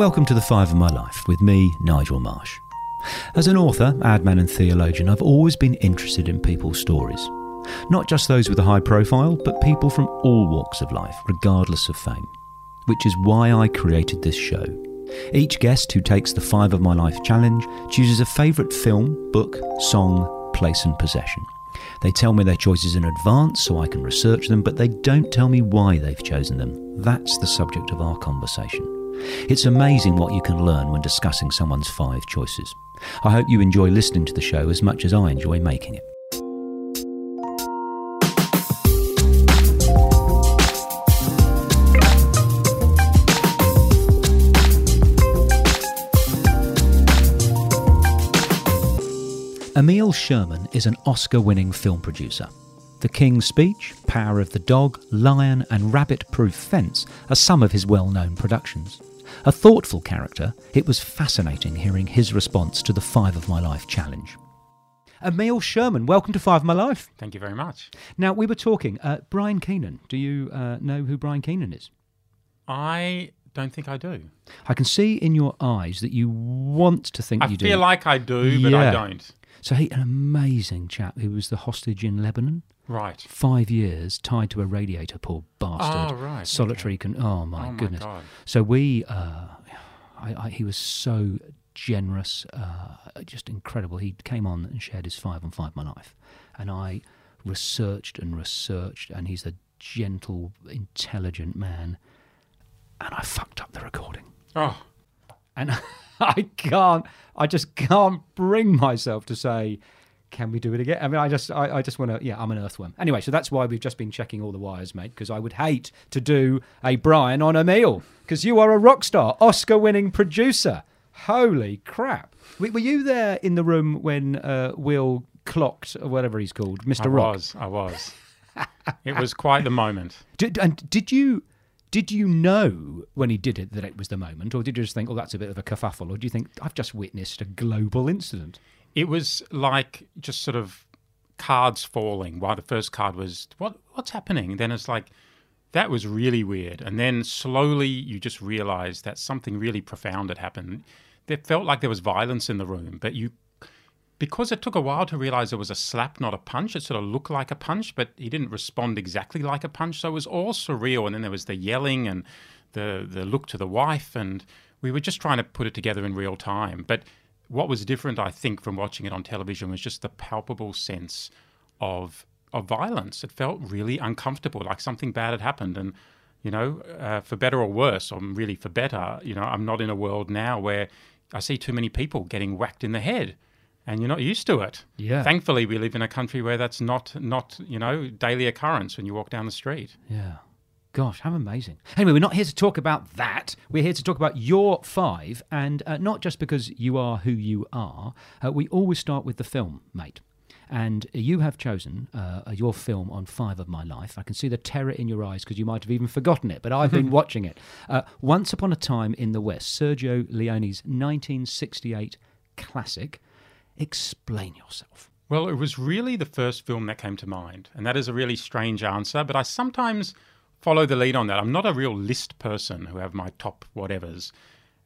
Welcome to The Five of My Life with me, Nigel Marsh. As an author, adman, and theologian, I've always been interested in people's stories. Not just those with a high profile, but people from all walks of life, regardless of fame. Which is why I created this show. Each guest who takes the Five of My Life challenge chooses a favourite film, book, song, place, and possession. They tell me their choices in advance so I can research them, but they don't tell me why they've chosen them. That's the subject of our conversation. It's amazing what you can learn when discussing someone's five choices. I hope you enjoy listening to the show as much as I enjoy making it. Emile Sherman is an Oscar winning film producer. The King's Speech, Power of the Dog, Lion, and Rabbit Proof Fence are some of his well known productions. A thoughtful character, it was fascinating hearing his response to the Five of My Life challenge. Emile Sherman, welcome to Five of My Life. Thank you very much. Now, we were talking, uh, Brian Keenan. Do you uh, know who Brian Keenan is? I don't think I do. I can see in your eyes that you want to think I you feel like I do, but I don't. so, he, an amazing chap who was the hostage in Lebanon. Right. Five years tied to a radiator, poor bastard. Oh, right, Solitary. Con- oh, my oh goodness. my. So we, uh, I, I, he was so generous, uh, just incredible. He came on and shared his five on five my life, and I researched and researched, and he's a gentle, intelligent man, and I fucked up the recording, Oh, and I can't, I just can't bring myself to say. Can we do it again? I mean, I just, I, I just want to. Yeah, I'm an earthworm. Anyway, so that's why we've just been checking all the wires, mate. Because I would hate to do a Brian on Emile. Because you are a rock star, Oscar-winning producer. Holy crap! Were you there in the room when uh, Will clocked or whatever he's called, Mr. I Rock? was. I was. it was quite the moment. Did, and did you? Did you know when he did it that it was the moment, or did you just think, "Oh, that's a bit of a kerfuffle," or do you think I've just witnessed a global incident? It was like just sort of cards falling. While the first card was, what what's happening? Then it's like, that was really weird. And then slowly you just realize that something really profound had happened. There felt like there was violence in the room, but you, because it took a while to realize it was a slap, not a punch, it sort of looked like a punch, but he didn't respond exactly like a punch. So it was all surreal. And then there was the yelling and the, the look to the wife. And we were just trying to put it together in real time. But what was different, I think, from watching it on television was just the palpable sense of of violence. It felt really uncomfortable, like something bad had happened, and you know, uh, for better or worse, or really for better, you know, I'm not in a world now where I see too many people getting whacked in the head, and you're not used to it. Yeah. Thankfully, we live in a country where that's not not you know daily occurrence when you walk down the street. Yeah. Gosh, how amazing. Anyway, we're not here to talk about that. We're here to talk about your five, and uh, not just because you are who you are. Uh, we always start with the film, mate. And you have chosen uh, your film on Five of My Life. I can see the terror in your eyes because you might have even forgotten it, but I've been watching it. Uh, Once Upon a Time in the West, Sergio Leone's 1968 classic. Explain yourself. Well, it was really the first film that came to mind, and that is a really strange answer, but I sometimes follow the lead on that. I'm not a real list person who have my top whatevers.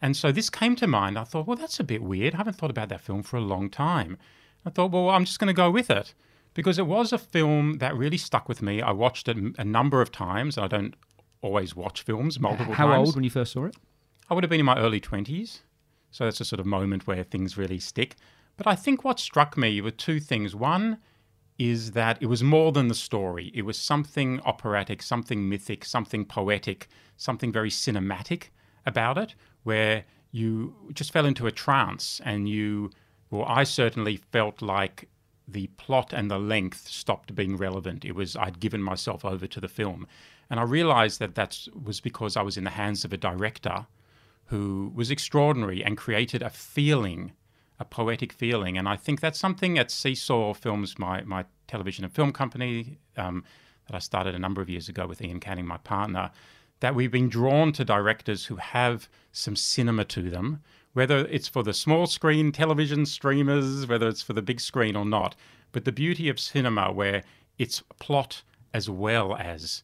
And so this came to mind. I thought, well, that's a bit weird. I haven't thought about that film for a long time. I thought, well, I'm just going to go with it because it was a film that really stuck with me. I watched it a number of times. I don't always watch films multiple How times. How old when you first saw it? I would have been in my early 20s. So that's a sort of moment where things really stick. But I think what struck me were two things. One is that it was more than the story, it was something operatic, something mythic, something poetic, something very cinematic about it, where you just fell into a trance and you, well, I certainly felt like the plot and the length stopped being relevant. It was I'd given myself over to the film, and I realized that that was because I was in the hands of a director who was extraordinary and created a feeling, a poetic feeling. And I think that's something at Seesaw Films, my my television and film company um, that I started a number of years ago with Ian Canning, my partner. That we've been drawn to directors who have some cinema to them, whether it's for the small screen television streamers, whether it's for the big screen or not. But the beauty of cinema, where it's plot as well as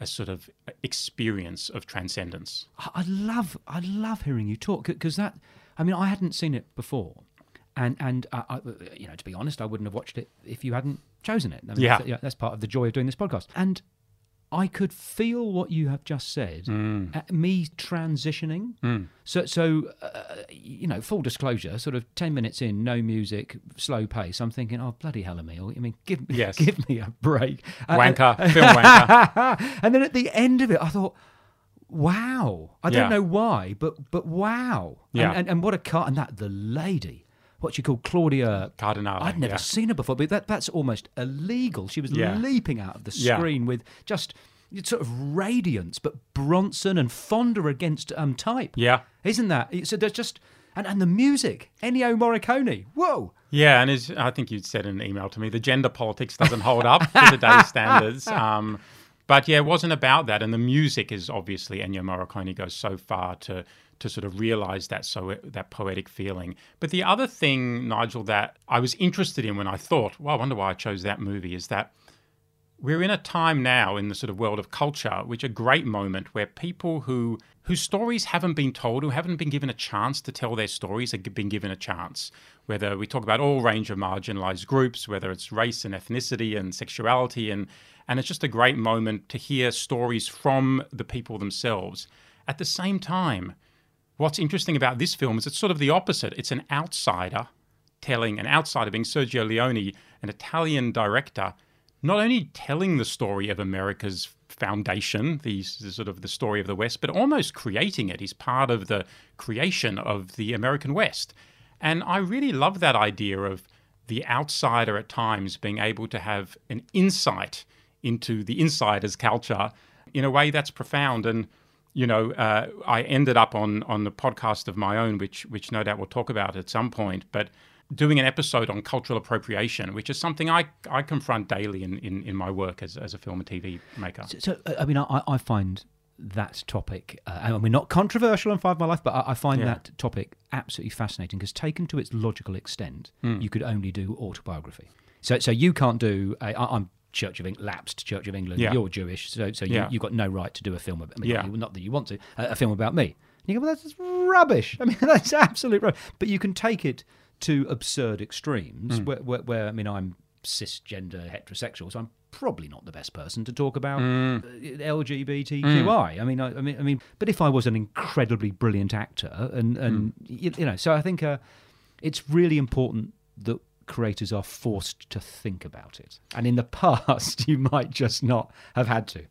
a sort of experience of transcendence. I love, I love hearing you talk because that. I mean, I hadn't seen it before, and and uh, I, you know, to be honest, I wouldn't have watched it if you hadn't chosen it. I mean, Yeah. that's, that's part of the joy of doing this podcast. And I could feel what you have just said. uh, me transitioning. So, so uh, you know, full disclosure, sort of ten minutes in, no music, slow pace. I'm thinking, oh bloody hell, Emile! I mean, give me, Yes. give me a break. Uh, Wanker, film wanker. and then at the end of it, I thought, wow. I don't Yeah. know why, but but wow. And- Yeah. And, and, what a car. And that, the lady, what she called Claudia. Cardinale, I'd never yeah. seen her before, but that, that's almost illegal. She was Yeah. leaping out of the Yeah. screen with just sort of radiance, but Bronson and Fonda against um, type. Yeah. Isn't that? So there's just. And, and the music, Ennio Morricone. Whoa. Yeah, and as I think you said in an email to me, the gender politics doesn't hold up to today's standards. Um, but yeah, it wasn't about that, and the music is obviously Ennio Morricone goes so far to to sort of realize that so that poetic feeling. But the other thing, Nigel, that I was interested in when I thought, well, I wonder why I chose that movie, is that we're in a time now in the sort of world of culture, which a great moment where people who whose stories haven't been told, who haven't been given a chance to tell their stories, have been given a chance. Whether we talk about all range of marginalized groups, whether it's race and ethnicity and sexuality, and and it's just a great moment to hear stories from the people themselves. At the same time, what's interesting about this film is it's sort of the opposite. It's an outsider telling, an outsider being Sergio Leone, an Italian director, not only telling the story of America's foundation, the, the sort of the story of the West, but almost creating it. He's part of the creation of the American West. And I really love that idea of the outsider at times being able to have an insight into the insider's culture in a way that's profound. And you know, uh, I ended up on on the podcast of my own, which which no doubt we'll talk about at some point, but doing an episode on cultural appropriation, which is something I, I confront daily in, in, in my work as, as a film and TV maker. So, uh, I mean, I, I find that topic, uh, I mean, not controversial on Five of My Life, but I, I find Yeah. that topic absolutely fascinating because taken to its logical extent, Hmm. you could only do autobiography. So, so you can't do. A, I, I'm Church of England, lapsed Church of England. Yeah. You're Jewish, so so you, Yeah. you've got no right to do a film. About, I mean, Yeah. not, that you want to, a, a film about me. And you go, well, that's rubbish. I mean, that's absolute rubbish. But you can take it to absurd extremes, Hmm. where, where, where I mean, I'm cisgender heterosexual, so I'm probably not the best person to talk about uh, LGBTQI. I mean, I, I mean, I mean, but if I was an incredibly brilliant actor, and and you, you know, so I think uh, it's really important that creators are forced to think about it, and in the past, you might just not have had to.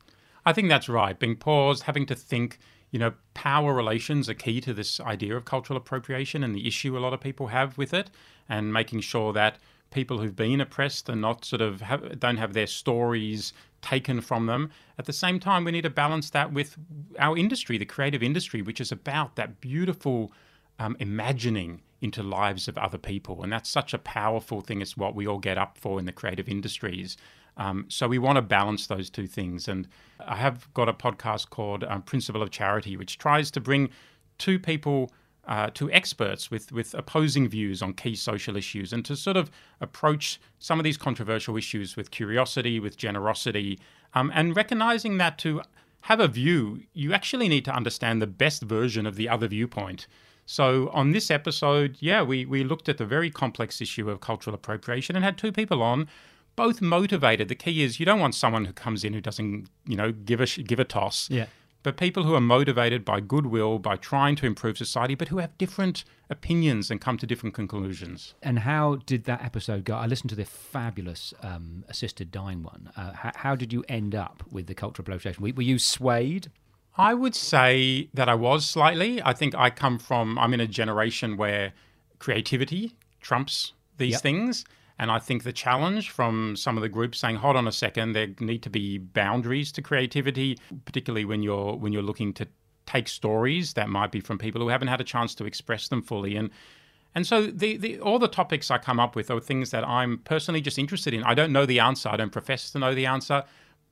I think that's right. Being paused, having to think, you know, power relations are key to this idea of cultural appropriation and the issue a lot of people have with it, and making sure that people who've been oppressed and not sort of have, don't have their stories taken from them. At the same time, we need to balance that with our industry, the creative industry, which is about that beautiful um, imagining into lives of other people. And that's such a powerful thing. It's what we all get up for in the creative industries. Um, so we want to balance those two things. And I have got a podcast called um, Principle of Charity, which tries to bring two people, uh, two experts with, with opposing views on key social issues, and to sort of approach some of these controversial issues with curiosity, with generosity, um, and recognizing that to have a view, you actually need to understand the best version of the other viewpoint. So on this episode, yeah, we, we looked at the very complex issue of cultural appropriation and had two people on, both motivated. The key is you don't want someone who comes in who doesn't, you know, give a give a toss. Yeah. But people who are motivated by goodwill, by trying to improve society, but who have different opinions and come to different conclusions. And how did that episode go? I listened to the fabulous um, assisted dying one. Uh, how, how did you end up with the cultural appropriation? Were, were you swayed? I would say that I was slightly. I think I come from, I'm in a generation where creativity trumps these Yep. things. And I think the challenge from some of the groups saying, hold on a second, there need to be boundaries to creativity, particularly when you're when you're looking to take stories that might be from people who haven't had a chance to express them fully. And and so the, the all the topics I come up with are things that I'm personally just interested in. I don't know the answer. I don't profess to know the answer.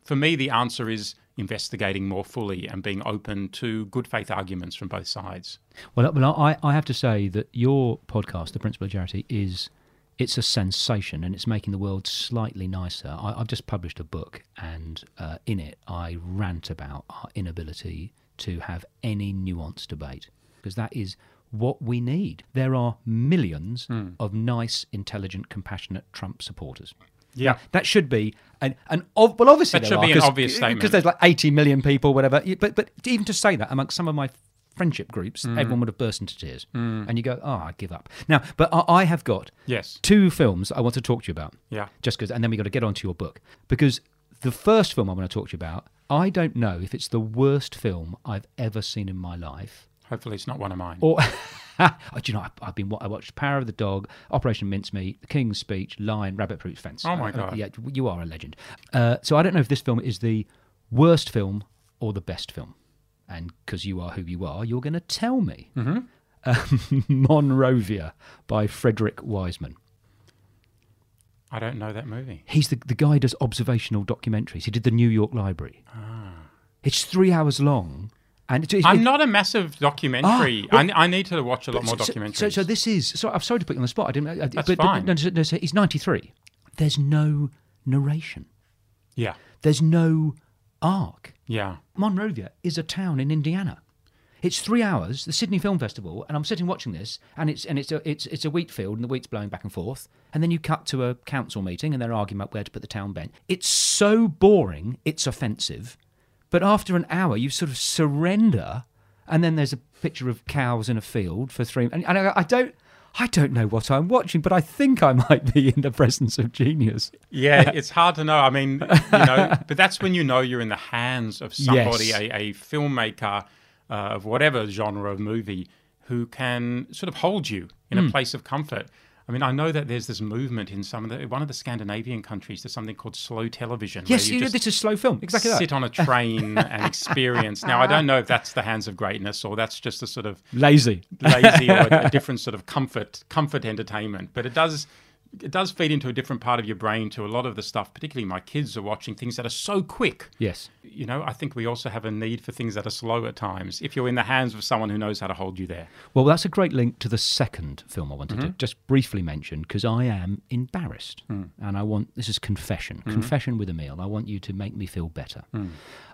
For me, the answer is investigating more fully and being open to good faith arguments from both sides. Well, well, I, I have to say that your podcast, The Principle of Charity, is It's a sensation and it's making the world slightly nicer. I, I've just published a book, and uh, in it, I rant about our inability to have any nuanced debate because that is what we need. There are millions Hmm. of nice, intelligent, compassionate Trump supporters. Yeah. That should be an, an ov- well, obviously That should are, be an obvious statement. because there's like 80 million people, whatever. But but even to say that amongst some of my friendship groups, Hmm. everyone would have burst into tears, and you go, oh, I give up. Now, but I, I have got Yes. two films I want to talk to you about. Yeah. Just because, and then we got to get on to your book because the first film I want to talk to you about, I don't know if it's the worst film I've ever seen in my life. Hopefully, it's not one of mine. Or, do you know, I've been I watched Power of the Dog, Operation Mincemeat, The King's Speech, Lion, Rabbit Proof Fence. Oh, my Uh, God. yeah, you are a legend. Uh, so I don't know if this film is the worst film or the best film, and because you are who you are, you're going to tell me. Mm-hmm. Monrovia by Frederick Wiseman. I don't know that movie. He's the the guy who does observational documentaries. He did the New York Library. Ah. It's three hours long, and it's, it's, I'm not a massive documentary. Ah, well- I, I need to watch a lot more so- documentaries. So, so this is. So I'm sorry to put you on the spot. I didn't. I, That's but, but- fine. no, no, no, so he's 93. There's no narration. yeah, There's no arc. yeah, Monrovia is a town in Indiana. It's three hours, the Sydney Film Festival, and I'm sitting watching this, and it's and it's a it's it's a wheat field, and the wheat's blowing back and forth, and then you cut to a council meeting, and they're arguing about where to put the town bench. It's so boring, it's offensive, but after an hour, you sort of surrender, and then there's a picture of cows in a field for three, and, and I, I don't. I don't know what I'm watching, but I think I might be in the presence of genius. yeah. it's hard to know. I mean, you know, but that's when you know you're in the hands of somebody, Yes. a, a filmmaker uh, of whatever genre of movie, who can sort of hold you in Hmm. a place of comfort. I mean, I know that there's this movement in some of the one of the Scandinavian countries. There's something called slow television. where Yes, you you know, just this is slow film. Exactly that. sit on a train and experience. Now, I uh-huh. don't know if that's the hands of greatness or that's just a sort of Lazy. lazy or a, a different sort of comfort comfort entertainment. But it does it does feed into a different part of your brain to a lot of the stuff. Particularly, my kids are watching things that are so quick. Yes. You know, I think we also have a need for things that are slow at times. If you're in the hands of someone who knows how to hold you there. Well, that's a great link to the second film I wanted Mm-hmm. to just briefly mention because I am embarrassed Hmm. and I want this is confession, Mm-hmm. confession with Emile. I want you to make me feel better. Hmm.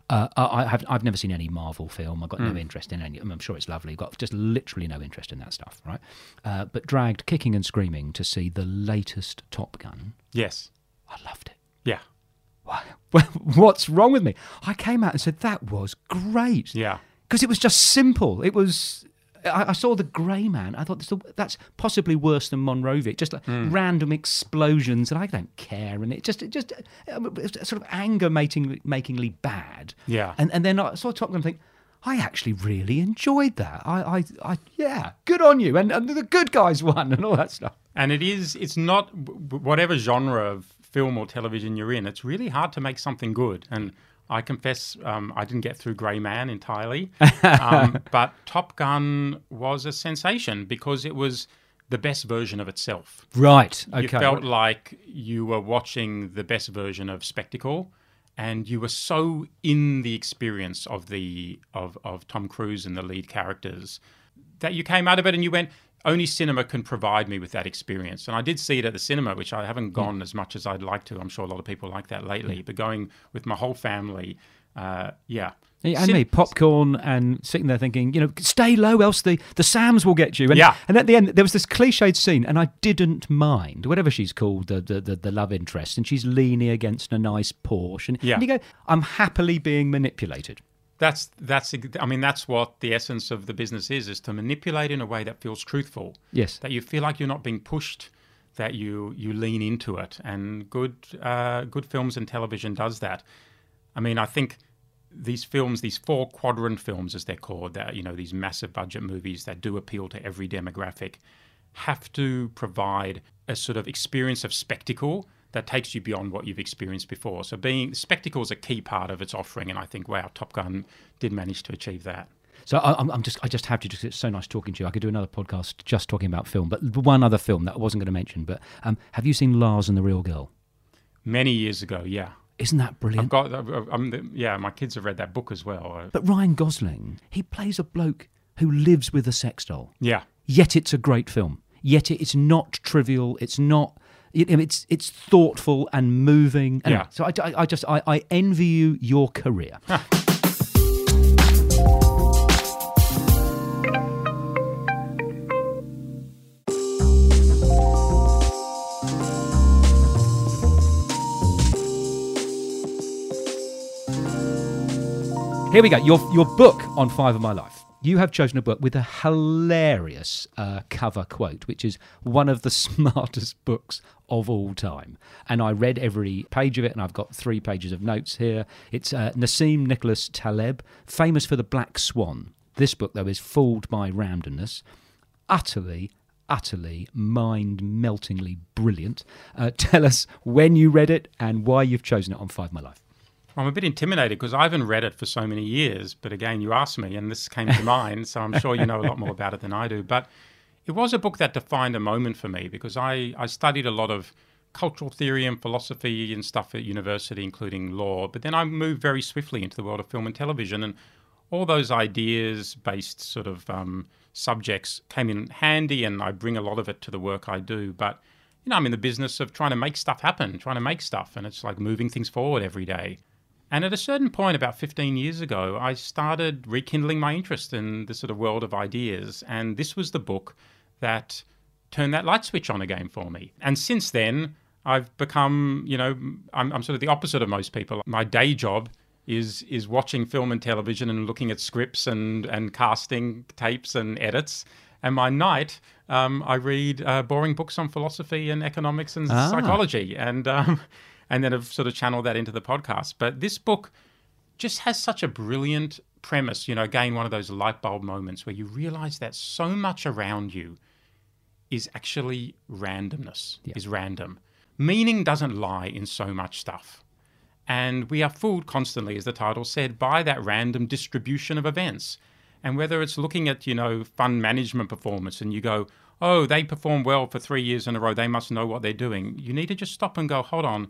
Uh, I I have I've never seen any Marvel film. I've got Hmm. no interest in any. I'm sure it's lovely. Got just literally no interest in that stuff, right? Uh, but dragged kicking and screaming to see the latest Top Gun. Yes. I loved it. Yeah. Well, what's wrong with me? I came out and said that was great. Yeah. because it was just simple. It was. I, I saw the Grey Man. I thought that's possibly worse than Monrovia. Just like Hmm. random explosions, and I don't care. And it just, it just uh, it's sort of anger making, makingly bad. Yeah. And and then I saw Top Gun and think, I actually really enjoyed that. I, I, I yeah, good on you. And, and the good guys won and all that stuff. And it is, it's not whatever genre of film or television you're in, it's really hard to make something good. And I confess, um, I didn't get through Grey Man entirely. um, but Top Gun was a sensation because it was the best version of itself. Right. Okay. You felt like you were watching the best version of spectacle. And you were so in the experience of the of, of Tom Cruise and the lead characters that you came out of it and you went, only cinema can provide me with that experience. And I did see it at the cinema, which I haven't gone as much as I'd like to. I'm sure a lot of people like that lately. But going with my whole family, uh, yeah. Yeah, And Cin- me, popcorn and sitting there thinking, you know, stay low, else the, the Sams will get you. And, Yeah. and at the end, there was this cliched scene, and I didn't mind, whatever she's called, the, the, the, the love interest, and she's leaning against a nice Porsche. And, Yeah. and you go, I'm happily being manipulated. That's that's I mean that's what the essence of the business is is to manipulate in a way that feels truthful. Yes. That you feel like you're not being pushed, that you you lean into it, and good uh, good films and television does that. I mean, I think these films, these four quadrant films, as they're called, that you know these massive budget movies that do appeal to every demographic, have to provide a sort of experience of spectacle that takes you beyond what you've experienced before. So being spectacle is a key part of its offering, and I think wow, Top Gun did manage to achieve that. So I, I'm, I'm just, I just have to. Just, it's so nice talking to you. I could do another podcast just talking about film, but one other film that I wasn't going to mention. But um, have you seen Lars and the Real Girl? Many years ago, yeah. Isn't that brilliant? I've got, I'm the, yeah, my kids have read that book as well. Uh, But Ryan Gosling, he plays a bloke who lives with a sex doll. yeah, Yet it's a great film. yet it's not trivial. It's not. It- It's it's thoughtful and moving. And Yeah. So I, I, I just I, I envy you your career. Here we go. Your your book on Five of My Life. You have chosen a book with a hilarious uh, cover quote, which is one of the smartest books of all time. And I read every page of it, and I've got three pages of notes here. It's uh, Nassim Nicholas Taleb, famous for The Black Swan. This book, though, is fooled by randomness. Utterly, utterly mind meltingly brilliant. Uh, tell us when you read it and why you've chosen it on Five My Life. I'm a bit intimidated because I haven't read it for so many years. But again, you asked me, and this came to mind, so I'm sure you know a lot more about it than I do. But it was a book that defined a moment for me because I, I studied a lot of cultural theory and philosophy and stuff at university, including law. But then I moved very swiftly into the world of film and television, and all those ideas-based sort of um, subjects came in handy, and I bring a lot of it to the work I do. But you know, I'm in the business of trying to make stuff happen, trying to make stuff, and it's like moving things forward every day. And at a certain point, about 15 years ago, I started rekindling my interest in the sort of world of ideas. And this was the book that turned that light switch on again for me. And since then, I've become, you know, I'm, I'm sort of the opposite of most people. My day job is is watching film and television and looking at scripts and, and casting tapes and edits. And my night, um, I read uh, boring books on philosophy and economics and Ah. psychology. And um, and then have sort of channeled that into the podcast. But this book just has such a brilliant premise, you know, again, one of those light bulb moments where you realize that so much around you is actually randomness, yeah. is random. Meaning doesn't lie in so much stuff. And we are fooled constantly, as the title said, by that random distribution of events. And whether it's looking at, you know, fund management performance and you go, oh, they perform well for three years in a row, they must know what they're doing. You need to just stop and go, hold on,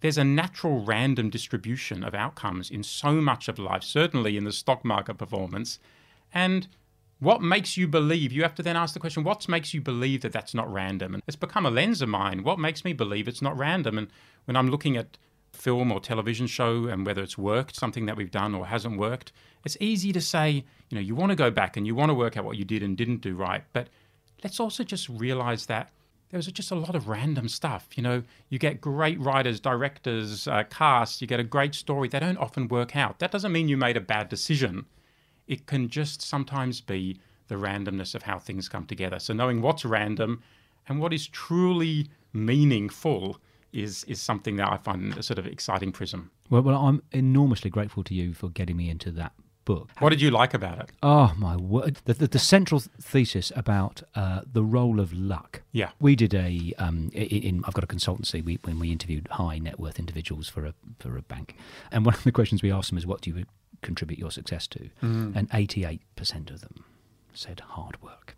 there's a natural random distribution of outcomes in so much of life, certainly in the stock market performance. And what makes you believe? You have to then ask the question, what makes you believe that that's not random? And it's become a lens of mine. What makes me believe it's not random? And when I'm looking at film or television show and whether it's worked, something that we've done or hasn't worked, it's easy to say, you know, you want to go back and you want to work out what you did and didn't do right. But let's also just realize that there was just a lot of random stuff. You know, you get great writers, directors, uh, casts, you get a great story. They don't often work out. That doesn't mean you made a bad decision. It can just sometimes be the randomness of how things come together. So knowing what's random and what is truly meaningful is is something that I find a sort of exciting prism. Well, well, I'm enormously grateful to you for getting me into that book. What did you like about it? Oh my word! The, the, the central thesis about uh, the role of luck. Yeah. We did a um, i- in, I've got a consultancy. We, when we interviewed high net worth individuals for a for a bank, and one of the questions we asked them is, "What do you contribute your success to?" And eighty eight percent of them said hard work.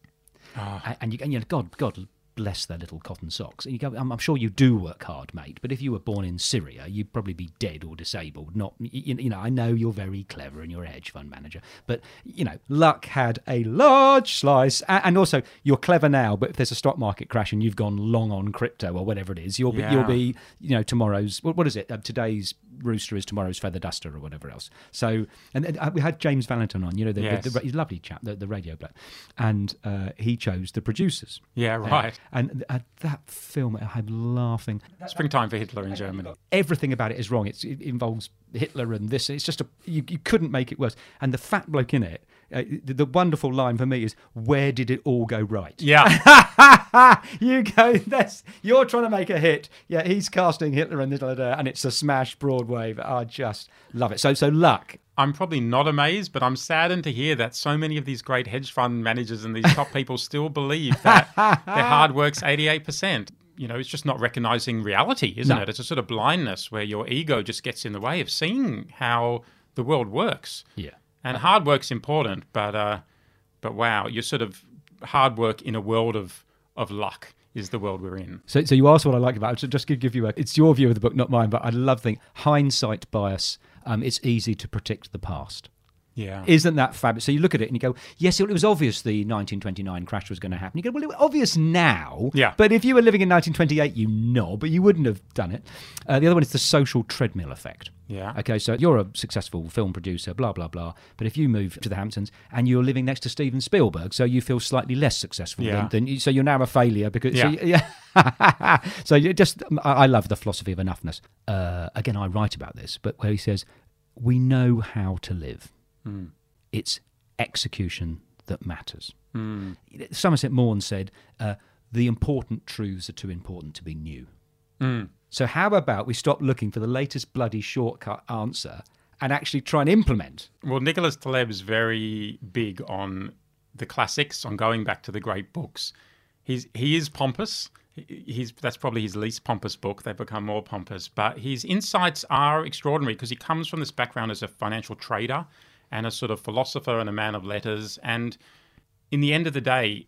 A- And you, and you know, God, God bless their little cotton socks. And you go, I'm, I'm sure you do work hard, mate. But if you were born in Syria, you'd probably be dead or disabled. Not, you, you know, I know you're very clever and you're a hedge fund manager, but you know, luck had a large slice. A- And also, you're clever now, but if there's a stock market crash and you've gone long on crypto or whatever it is, you'll be, you'll be, you know, tomorrow's what, what is it? Uh, today's rooster is tomorrow's feather duster or whatever else. So, and, uh, we had James Valentine on, you know, the, Yes. the, the, he's a lovely chap, the, the radio bloke, and uh, he chose the producers. Yeah, right. And uh, that film, I'm laughing. Springtime for Hitler in Germany. Everything about it is wrong. It's, it involves Hitler and this. It's just a you, you couldn't make it worse. And the fat bloke in it, uh, the, the wonderful line for me is, "Where did it all go right?" Yeah. you go. That's you're trying to make a hit. Yeah, he's casting Hitler and da, and it's a smash Broadway. I just love it. So so luck. I'm probably not amazed, but I'm saddened to hear that so many of these great hedge fund managers and these top people still believe that their hard work's 88%. You know, it's just not recognizing reality, isn't No. it? It's a sort of blindness where your ego just gets in the way of seeing how the world works. Yeah. And hard work's important, but uh, but wow, you're sort of hard work in a world of of luck is the world we're in. So, so you asked what I like about it. Just to give you a, it's your view of the book, not mine. But I love the hindsight bias. Um, it's easy to predict the past. Yeah. Isn't that fabulous? So you look at it and you go, yes, it was obvious the 1929 crash was going to happen. You go, well, it was obvious now. Yeah. But if you were living in 1928, you know, but you wouldn't have done it. Uh, the other one is the social treadmill effect. Yeah. Okay, so you're a successful film producer, blah, blah, blah. But if you move to the Hamptons and you're living next to Steven Spielberg, so you feel slightly less successful Yeah. than, than you, so you're now a failure because. So, Yeah. you- yeah. so you just, I I love the philosophy of enoughness. Uh, again, I write about this, but where he says, we know how to live. Mm. It's execution that matters. Mm. Somerset Maugham said, uh, the important truths are too important to be new. Mm. So how about we stop looking for the latest bloody shortcut answer and actually try and implement? Well, Nicholas Taleb is very big on the classics, on going back to the great books. He's he is pompous. He's that's probably his least pompous book. They've become more pompous, but his insights are extraordinary because he comes from this background as a financial trader and a sort of philosopher and a man of letters. And in the end of the day,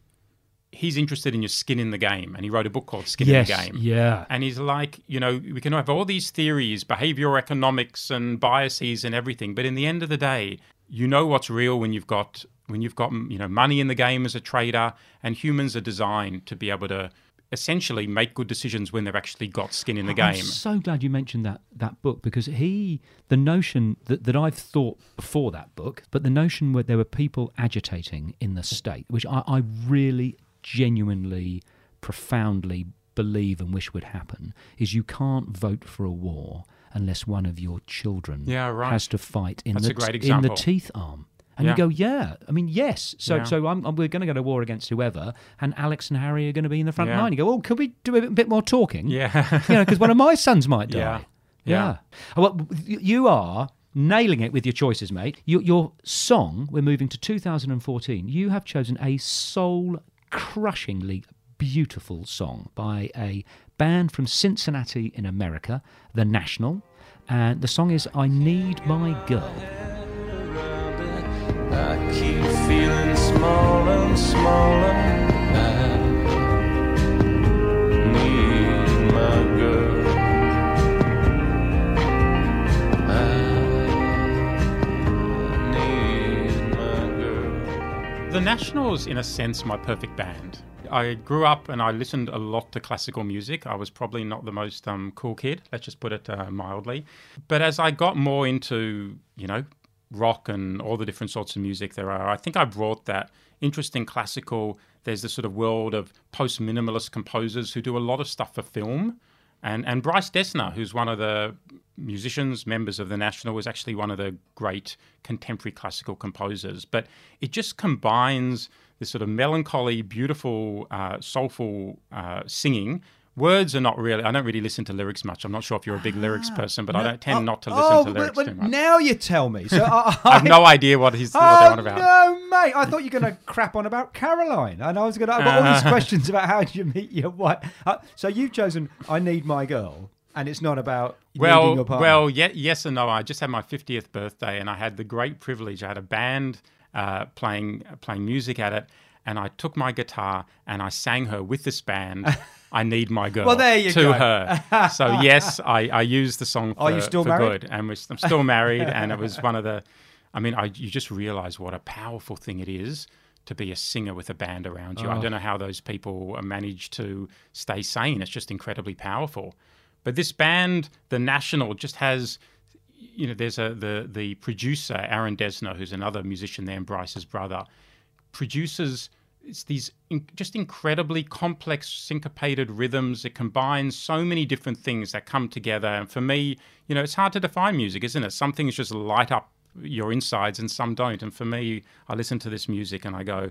he's interested in your skin in the game. And he wrote a book called Skin in the Game. yeah. And he's like, you know, we can have all these theories, behavioral economics and biases and everything, but in the end of the day, you know what's real when you've got when you've got you know money in the game as a trader, and humans are designed to be able to essentially make good decisions when they've actually got skin in the game. I'm so glad you mentioned that that book because he, the notion that, that I've thought before that book, but the notion where there were people agitating in the state, which I, I really genuinely, profoundly believe and wish would happen, is you can't vote for a war unless one of your children Yeah, right. has to fight in That's the in the teeth arm. And Yeah. you go, yeah. I mean, yes. So, Yeah. so I'm, I'm- we're going to go to war against whoever, and Alex and Harry are going to be in the front Yeah. line. You go, oh, could we do a bit more talking? Yeah. you know, because one of my sons might die. Yeah. Well, you are nailing it with your choices, mate. Your, your song, we're moving to 2014. You have chosen a soul crushingly beautiful song by a band from Cincinnati in America, The National. And the song is I Need My Girl. Keep feeling small and smaller. The Nationals, in a sense, my perfect band. I grew up and I listened a lot to classical music. I was probably not the most um, cool kid, let's just put it uh, mildly. But as I got more into, you know, rock and all the different sorts of music there are, I think I brought that interest in classical. There's this sort of world of post minimalist composers who do a lot of stuff for film. And, and Bryce Dessner, who's one of the musicians, members of the National, was actually one of the great contemporary classical composers. But it just combines this sort of melancholy, beautiful, uh, soulful uh, singing. Words are not really, I don't really listen to lyrics much. I'm not sure if you're a big lyrics person, but I don't tend not to listen oh, to lyrics but, too much. now you tell me. So I, I have no idea what, he's, what they're Oh on about. no, mate! I thought you were going to crap on about Caroline, and I was going to. I've got all these questions about how did you meet your wife. Uh, so you've chosen "I Need My Girl," and it's not about Well, well, ye- yes and no. I just had my 50th birthday, and I had the great privilege. I had a band uh, playing playing music at it, and I took my guitar and I sang her with this band. I need my girl. Well, there you to go. her. So yes, I, I used the song. For, Are you still for married? good, and we're, I'm still married, and it was one of the. I mean, I, you just realise what a powerful thing it is to be a singer with a band around you. I Oh. don't know how those people manage to stay sane. It's just incredibly powerful. But this band, the National, just has you know, there's a the the producer Aaron Dessner, who's another musician there, and Bryce's brother, produces it's these in, just incredibly complex syncopated rhythms. It combines so many different things that come together. And for me, you know, it's hard to define music, isn't it? Some things just light up your insides, and some don't. And for me, I listen to this music and I go,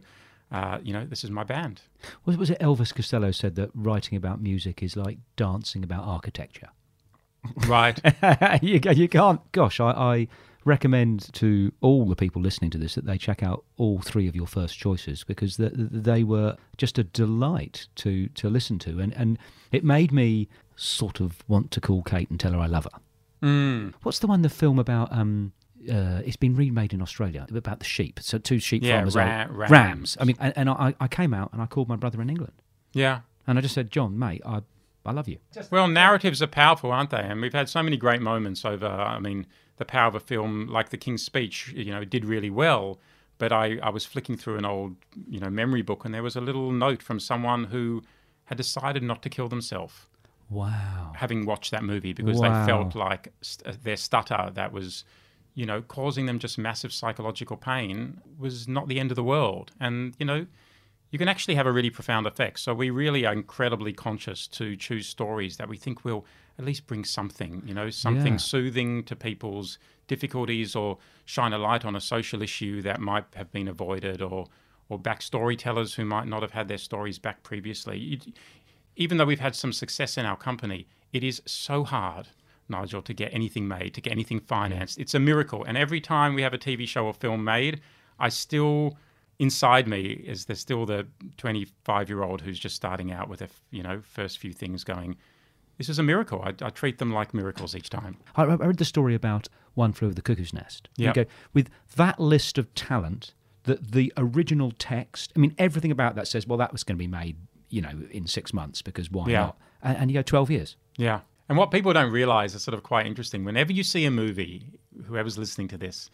uh, you know, this is my band. was, was it Elvis Costello said that writing about music is like dancing about architecture? Right. you, you can't. Gosh, I, I recommend to all the people listening to this that they check out all three of your first choices because the, the, they were just a delight to to listen to, and and it made me sort of want to call Kate and tell her I love her. Mm. What's the one the film about? Um, uh, it's been remade in Australia about the sheep. So two sheep Yeah, farmers. ra- rams. rams. I mean, and, and I, I came out and I called my brother in England, Yeah. and I just said, John, mate, I I love you. Well, narratives are powerful, aren't they? And we've had so many great moments over. I mean, the power of a film like The King's Speech, you know, did really well. But I, I was flicking through an old, you know, memory book, and there was a little note from someone who had decided not to kill themselves Wow. having watched that movie because Wow. they felt like st- uh, their stutter that was, you know, causing them just massive psychological pain was not the end of the world. And, you know, you can actually have a really profound effect. So we really are incredibly conscious to choose stories that we think will at least bring something, you know, something Yeah. soothing to people's difficulties or shine a light on a social issue that might have been avoided or or back storytellers who might not have had their stories back previously. You, even though we've had some success in our company, it is so hard, Nigel, to get anything made, to get anything financed. It's a miracle. And every time we have a TV show or film made, I still, inside me, is there's still the 25 year old who's just starting out with a, you know, first few things going. This is a miracle. I, I treat them like miracles each time. I, I read the story about One Flew Over the Cuckoo's Nest. You Yep. go, with that list of talent, that the original text, I mean, everything about that says, well, that was going to be made, you know, in six months because why Yeah. not? And, and you go, 12 years. Yeah. And what people don't realize is sort of quite interesting. Whenever you see a movie, whoever's listening to this,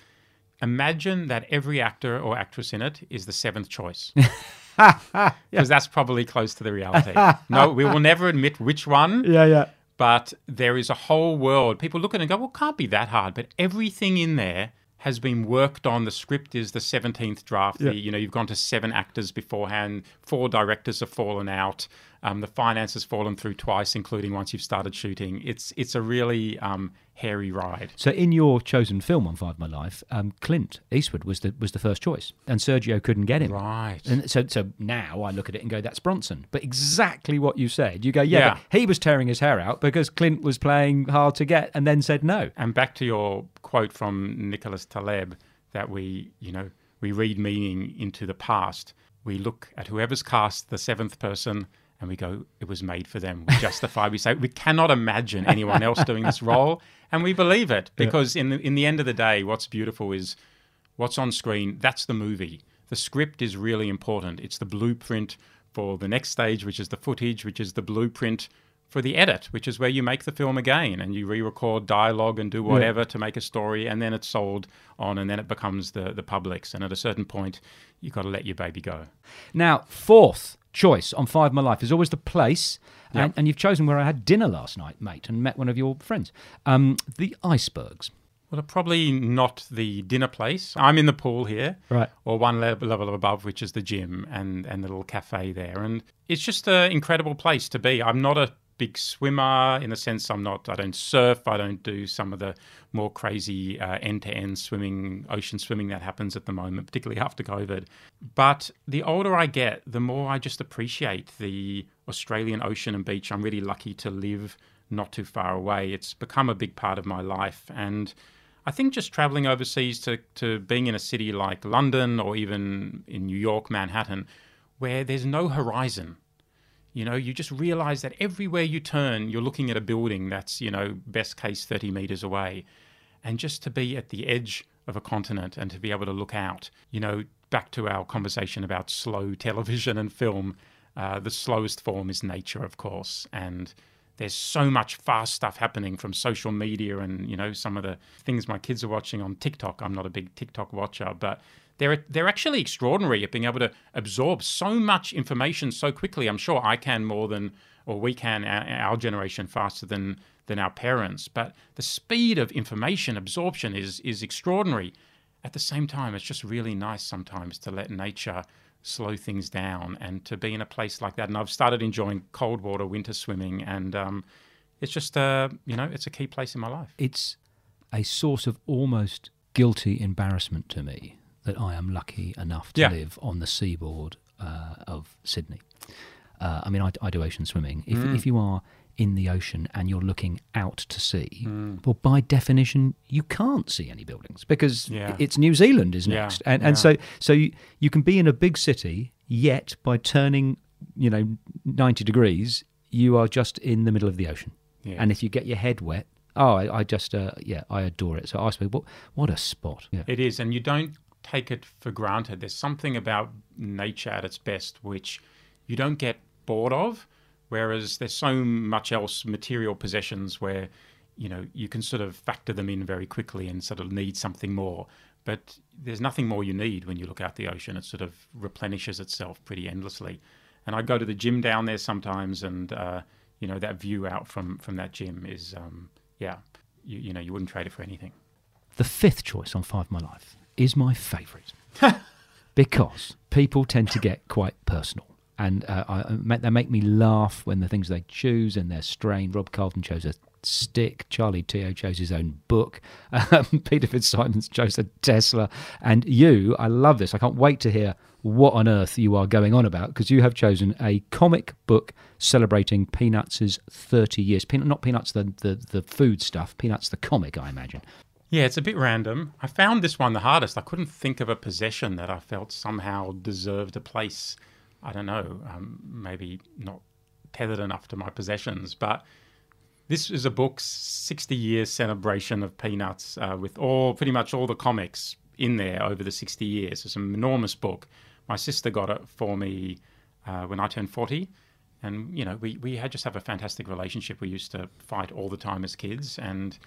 imagine that every actor or actress in it is the seventh choice. Because that's probably close to the reality. no, we will never admit which one, Yeah, yeah. but there is a whole world. People look at it and go, well, it can't be that hard. But everything in there has been worked on. The script is the 17th draft. The, you know, you've gone to seven actors beforehand. Four directors have fallen out. Um, the finance has fallen through twice, including once you've started shooting. It's it's a really um, hairy ride. So in your chosen film on Five My Life, um, Clint Eastwood was the was the first choice, and Sergio couldn't get him. Right. And so, so now I look at it and go, "That's Bronson." But exactly what you said, you go, "Yeah, Yeah. he was tearing his hair out because Clint was playing hard to get, and then said no." And back to your quote from Nicholas Taleb that we, you know, we read meaning into the past. We look at whoever's cast the seventh person and we go, it was made for them. We justify. we say we cannot imagine anyone else doing this role, and we believe it because in the in the end of the day, what's beautiful is what's on screen. That's the movie. The script is really important. It's the blueprint for the next stage, which is the footage, which is the blueprint for the edit, which is where you make the film again and you re-record dialogue and do whatever to make a story, and then it's sold on, and then it becomes the the public's. And at a certain point, you've got to let your baby go. Now, fourth choice on Five My Life is always the place, and, Yep. and you've chosen where I had dinner last night, mate, and met one of your friends, um, the icebergs. Well, probably not the dinner place. I'm in the pool here, Right. or one level, level above, which is the gym and and the little cafe there, and it's just an incredible place to be. I'm not a big swimmer in the sense I'm not. I don't surf. I don't do some of the more crazy uh, end-to-end swimming, ocean swimming that happens at the moment, particularly after COVID. But the older I get, the more I just appreciate the Australian ocean and beach. I'm really lucky to live not too far away. It's become a big part of my life, and I think just traveling overseas to, to being in a city like London or even in New York, Manhattan, where there's no horizon. You know, you just realize that everywhere you turn, you're looking at a building that's, you know, best case 30 meters away. And just to be at the edge of a continent and to be able to look out, you know, back to our conversation about slow television and film, uh, the slowest form is nature, of course. And there's so much fast stuff happening from social media and you know some of the things my kids are watching on TikTok. I'm not a big TikTok watcher, but they're they're actually extraordinary at being able to absorb so much information so quickly. I'm sure I can more than or we can our, our generation faster than than our parents, but the speed of information absorption is is extraordinary. At the same time, it's just really nice sometimes to let nature slow things down and to be in a place like that. And I've started enjoying cold water winter swimming, and um, it's just uh, you know it's a key place in my life. It's a source of almost guilty embarrassment to me that I am lucky enough to Yeah. live on the seaboard uh, of Sydney. Uh, I mean, I, I do ocean swimming. If, Mm. if you are in the ocean and you're looking out to sea, Mm. well, by definition, you can't see any buildings because Yeah. it's New Zealand is Yeah, next, and and yeah. so so you, you can be in a big city, yet by turning you know ninety degrees, you are just in the middle of the ocean. Yeah. And if you get your head wet, oh, I, I just uh, yeah, I adore it. So iceberg, what what a spot! Yeah. It is, and you don't take it for granted. There's something about nature at its best which you don't get bored of, whereas there's so much else, material possessions, where you know, you can sort of factor them in very quickly and sort of need something more. But there's nothing more you need when you look out the ocean. It sort of replenishes itself pretty endlessly. And I go to the gym down there sometimes, and uh, you know that view out from from that gym is, um, yeah, you, you know, you wouldn't trade it for anything. The fifth choice on Five My Life is my favourite because people tend to get quite personal. And uh, I, they make me laugh when the things they choose and they're strange. Rob Carlton chose a stick. Charlie Teo chose his own book. Um, Peter Fitzsimons chose a Tesla. And you, I love this. I can't wait to hear what on earth you are going on about because you have chosen a comic book celebrating Peanuts' 30 years. Peanut, not Peanuts, the, the, the food stuff, Peanuts, the comic, I imagine. Yeah, it's a bit random. I found this one the hardest. I couldn't think of a possession that I felt somehow deserved a place. I don't know, um, maybe not tethered enough to my possessions, but this is a book, 60 years celebration of Peanuts, uh, with all pretty much all the comics in there over the 60 years. It's an enormous book. My sister got it for me uh, when I turned 40. And, you know, we, we had just have a fantastic relationship. We used to fight all the time as kids. And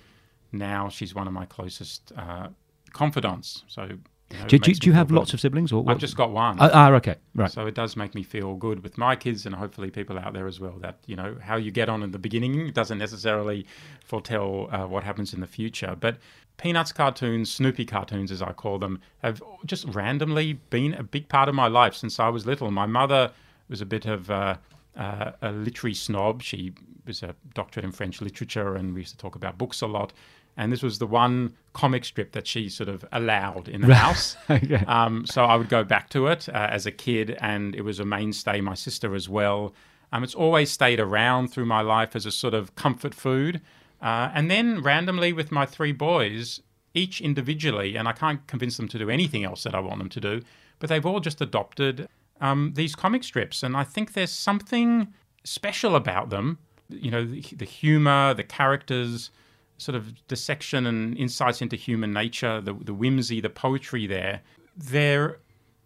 now she's one of my closest uh, confidants. So you know, do, do, do you have good. lots of siblings? Or I've just got one. Ah, ah, okay, right. So it does make me feel good with my kids, and hopefully people out there as well. That you know how you get on in the beginning doesn't necessarily foretell uh, what happens in the future. But Peanuts cartoons, Snoopy cartoons, as I call them, have just randomly been a big part of my life since I was little. My mother was a bit of uh, uh, a literary snob. She was a doctorate in French literature, and we used to talk about books a lot and this was the one comic strip that she sort of allowed in the house. okay. um, so I would go back to it uh, as a kid, and it was a mainstay. My sister as well. Um, it's always stayed around through my life as a sort of comfort food. Uh, and then randomly with my three boys, each individually, and I can't convince them to do anything else that I want them to do, but they've all just adopted um, these comic strips. And I think there's something special about them. You know, the, the humor, the characters, sort of dissection and insights into human nature, the, the whimsy, the poetry there. There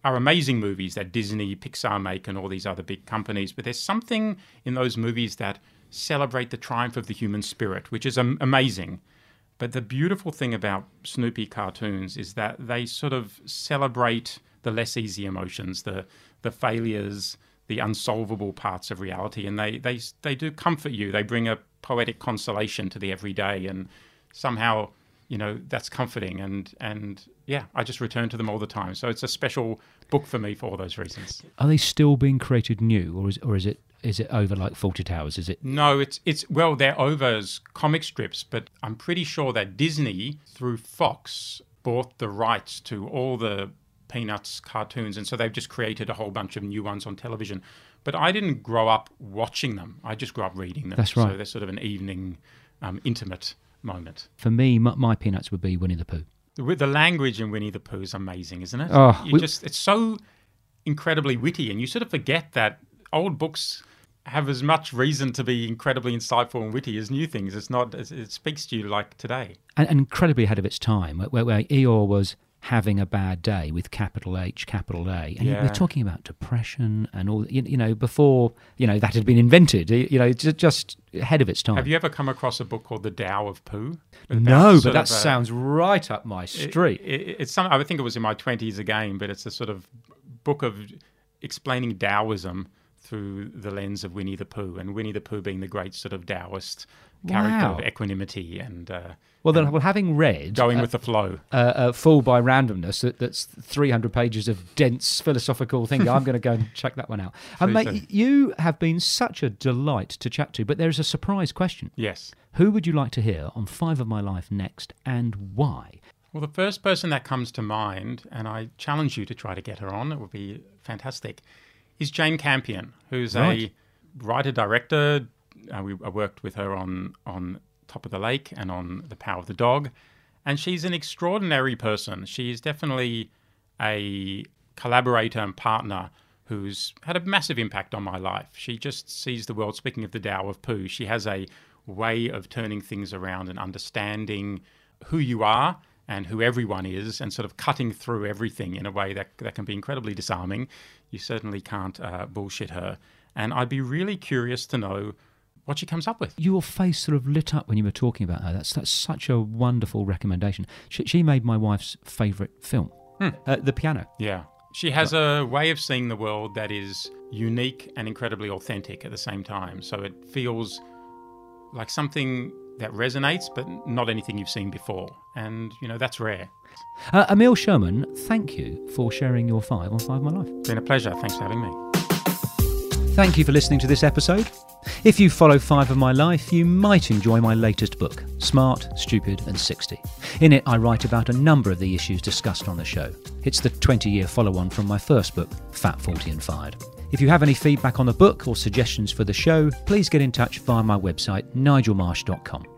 are amazing movies that Disney, Pixar make, and all these other big companies, but there's something in those movies that celebrate the triumph of the human spirit, which is amazing. But the beautiful thing about Snoopy cartoons is that they sort of celebrate the less easy emotions, the the failures, the unsolvable parts of reality, and they they they do comfort you. They bring a poetic consolation to the everyday, and somehow you know that's comforting. And and yeah, I just return to them all the time. So it's a special book for me for all those reasons. Are they still being created new, or is or is it is it over like Fawlty Towers? Is it? No, it's it's well, they're over as comic strips, but I'm pretty sure that Disney through Fox bought the rights to all the Peanuts cartoons, and so they've just created a whole bunch of new ones on television. But I didn't grow up watching them; I just grew up reading them. That's right. So they're sort of an evening, um, intimate moment. For me, my, my, Peanuts would be Winnie the Pooh. The, the language in Winnie the Pooh is amazing, isn't it? Oh, you we, just it's so incredibly witty, and you sort of forget that old books have as much reason to be incredibly insightful and witty as new things. It's not. It speaks to you like today, and, and incredibly ahead of its time. Where, where Eeyore was having a bad day with capital H, capital A. And yeah. we're talking about depression and all, you, you, know, before, you know, that had been invented, you know, just ahead of its time. Have you ever come across a book called The Tao of Pooh? No, but that a, sounds right up my street. It, it, it's some, I think it was in my 20s again, but it's a sort of book of explaining Taoism through the lens of Winnie the Pooh, and Winnie the Pooh being the great sort of Taoist character wow. of equanimity and. Uh, well, then, well, having read going uh, with the flow, uh, uh, Fooled by Randomness, that, that's three hundred pages of dense philosophical thinking. I'm going to go and check that one out. And mate, you have been such a delight to chat to, but there is a surprise question. Yes. Who would you like to hear on Five of My Life next, and why? Well, the first person that comes to mind, and I challenge you to try to get her on, it would be fantastic, is Jane Campion, who's right. a writer director, uh, we I worked with her on on Top of the Lake and on The Power of the Dog, and she's an extraordinary person. She is definitely a collaborator and partner who's had a massive impact on my life. She just sees the world. Speaking of the Tao of Pooh, she has a way of turning things around and understanding who you are and who everyone is, and sort of cutting through everything in a way that that can be incredibly disarming. You certainly can't uh, bullshit her. And I'd be really curious to know what she comes up with. Your face sort of lit up when you were talking about her. That's that's such a wonderful recommendation. She, she made my wife's favourite film, Hmm. uh, The Piano. Yeah. She has a way of seeing the world that is unique and incredibly authentic at the same time. So it feels like something that resonates, but not anything you've seen before. And, you know, that's rare. Uh, Emile Sherman, thank you for sharing your five on Five of My Life. It's been a pleasure. Thanks for having me. Thank you for listening to this episode. If you follow Five of My Life, you might enjoy my latest book, Smart, Stupid and 60. In it, I write about a number of the issues discussed on the show. It's the 20 year follow on from my first book, Fat, 40 and Fired. If you have any feedback on the book or suggestions for the show, please get in touch via my website, nigelmarsh.com.